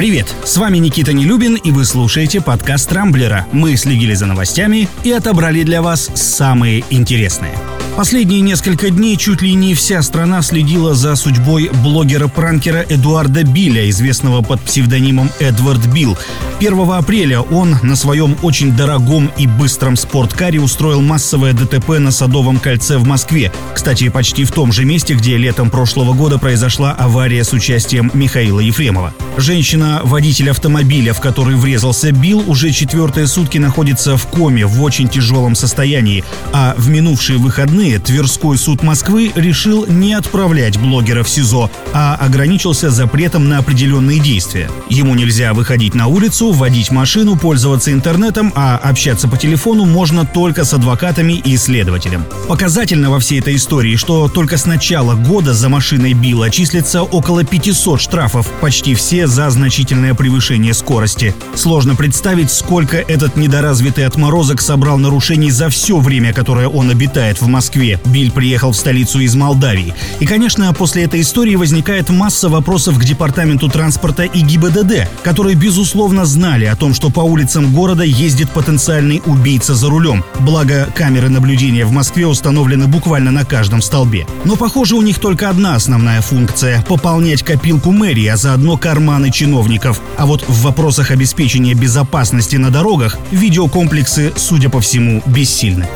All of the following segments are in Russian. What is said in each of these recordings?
Привет, с вами Никита Нелюбин, и вы слушаете подкаст «Рамблера». Мы следили за новостями и отобрали для вас самые интересные. Последние несколько дней чуть ли не вся страна следила за судьбой блогера-пранкера Эдуарда Билля, известного под псевдонимом Эдвард Билл. 1 апреля он на своем очень дорогом и быстром спорткаре устроил массовое ДТП на Садовом кольце в Москве. Кстати, почти в том же месте, где летом прошлого года произошла авария с участием Михаила Ефремова. Женщина, водитель автомобиля, в который врезался Билл, уже четвертые сутки находится в коме в очень тяжелом состоянии, а в минувшие выходные Тверской суд Москвы решил не отправлять блогера в СИЗО, а ограничился запретом на определенные действия. Ему нельзя выходить на улицу, водить машину, пользоваться интернетом, а общаться по телефону можно только с адвокатами и следователем. Показательно во всей этой истории, что только с начала года за машиной Билла числится около 500 штрафов, почти все за значительное превышение скорости. Сложно представить, сколько этот недоразвитый отморозок собрал нарушений за все время, которое он обитает в Москве. Биль приехал в столицу из Молдавии. И, конечно, после этой истории возникает масса вопросов к Департаменту транспорта и ГИБДД, которые, безусловно, знали о том, что по улицам города ездит потенциальный убийца за рулем. Благо, камеры наблюдения в Москве установлены буквально на каждом столбе. Но, похоже, у них только одна основная функция – пополнять копилку мэрии, а заодно карман карманы чиновников. А вот в вопросах обеспечения безопасности на дорогах видеокомплексы, судя по всему, бессильны.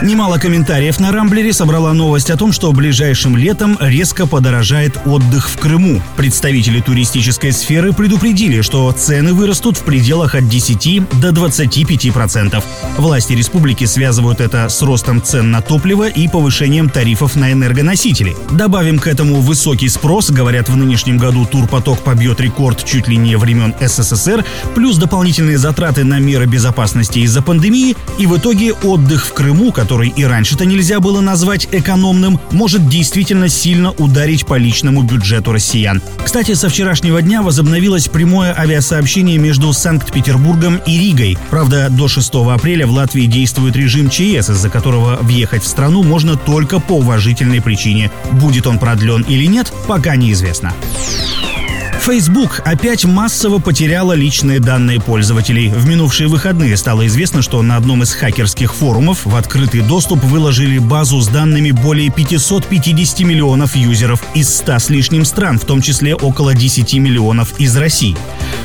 Немало комментариев на Рамблере собрала новость о том, что ближайшим летом резко подорожает отдых в Крыму. Представители туристической сферы предупредили, что цены вырастут в пределах от 10 до 25 процентов. Власти республики связывают это с ростом цен на топливо и повышением тарифов на энергоносители. Добавим к этому высокий спрос, говорят, в нынешнем году турпоток побьет рекорд чуть ли не времен СССР, плюс дополнительные затраты на меры безопасности из-за пандемии, и в итоге отдых в Крыму, который который и раньше-то нельзя было назвать экономным, может действительно сильно ударить по личному бюджету россиян. Кстати, со вчерашнего дня возобновилось прямое авиасообщение между Санкт-Петербургом и Ригой. Правда, до 6 апреля в Латвии действует режим ЧС, из-за которого въехать в страну можно только по уважительной причине. Будет он продлен или нет, пока неизвестно. Facebook опять массово потеряла личные данные пользователей. В минувшие выходные стало известно, что на одном из хакерских форумов в открытый доступ выложили базу с данными более 550 миллионов юзеров из 100 с лишним стран, в том числе около 10 миллионов из России.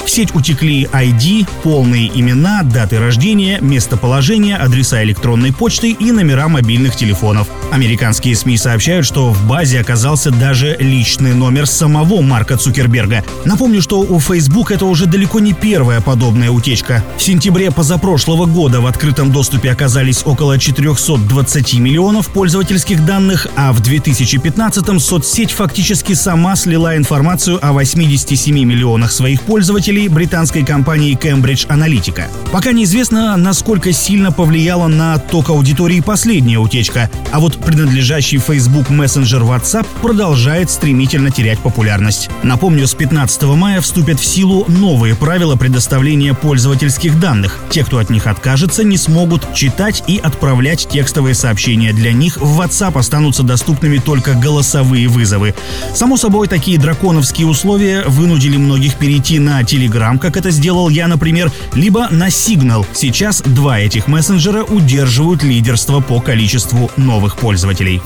В сеть утекли ID, полные имена, даты рождения, местоположение, адреса электронной почты и номера мобильных телефонов. Американские СМИ сообщают, что в базе оказался даже личный номер самого Марка Цукерберга. Напомню, что у Facebook это уже далеко не первая подобная утечка. В сентябре позапрошлого года в открытом доступе оказались около 420 миллионов пользовательских данных, а в 2015-м соцсеть фактически сама слила информацию о 87 миллионах своих пользователей британской компании Cambridge Analytica. Пока неизвестно, насколько сильно повлияла на ток аудитории последняя утечка, а вот принадлежащий Facebook мессенджер WhatsApp продолжает стремительно терять популярность. Напомню, с 15 15 мая вступят в силу новые правила предоставления пользовательских данных. Те, кто от них откажется, не смогут читать и отправлять текстовые сообщения. Для них в WhatsApp останутся доступными только голосовые вызовы. Само собой, такие драконовские условия вынудили многих перейти на Telegram, как это сделал я, например, либо на Signal. Сейчас два этих мессенджера удерживают лидерство по количеству новых пользователей.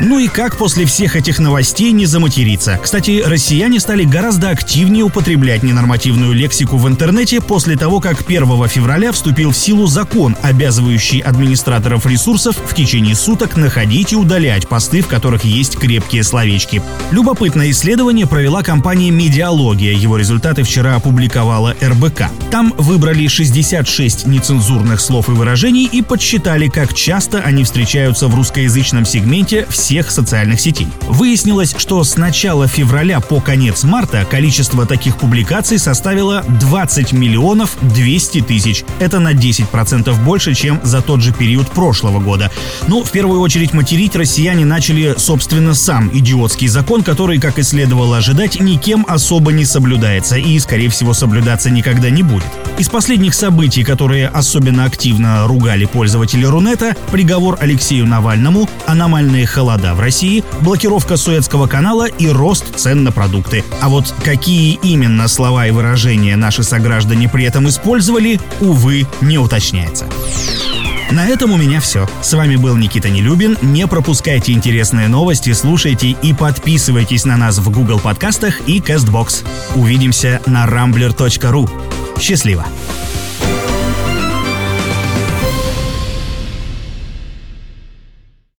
Ну и как после всех этих новостей не заматериться? Кстати, россияне стали гораздо активнее употреблять ненормативную лексику в интернете после того, как 1 февраля вступил в силу закон, обязывающий администраторов ресурсов в течение суток находить и удалять посты, в которых есть крепкие словечки. Любопытное исследование провела компания «Медиалогия». Его результаты вчера опубликовала РБК. Там выбрали 66 нецензурных слов и выражений и подсчитали, как часто они встречаются в русскоязычном сегменте в всех социальных сетей. Выяснилось, что с начала февраля по конец марта количество таких публикаций составило 20 миллионов 200 тысяч. Это на 10% больше, чем за тот же период прошлого года. Ну, в первую очередь материть россияне начали, собственно, сам идиотский закон, который, как и следовало ожидать, никем особо не соблюдается и, скорее всего, соблюдаться никогда не будет. Из последних событий, которые особенно активно ругали пользователи Рунета, приговор Алексею Навальному, аномальные холода голода в России, блокировка Суэцкого канала и рост цен на продукты. А вот какие именно слова и выражения наши сограждане при этом использовали, увы, не уточняется. На этом у меня все. С вами был Никита Нелюбин. Не пропускайте интересные новости, слушайте и подписывайтесь на нас в Google подкастах и CastBox. Увидимся на rambler.ru. Счастливо!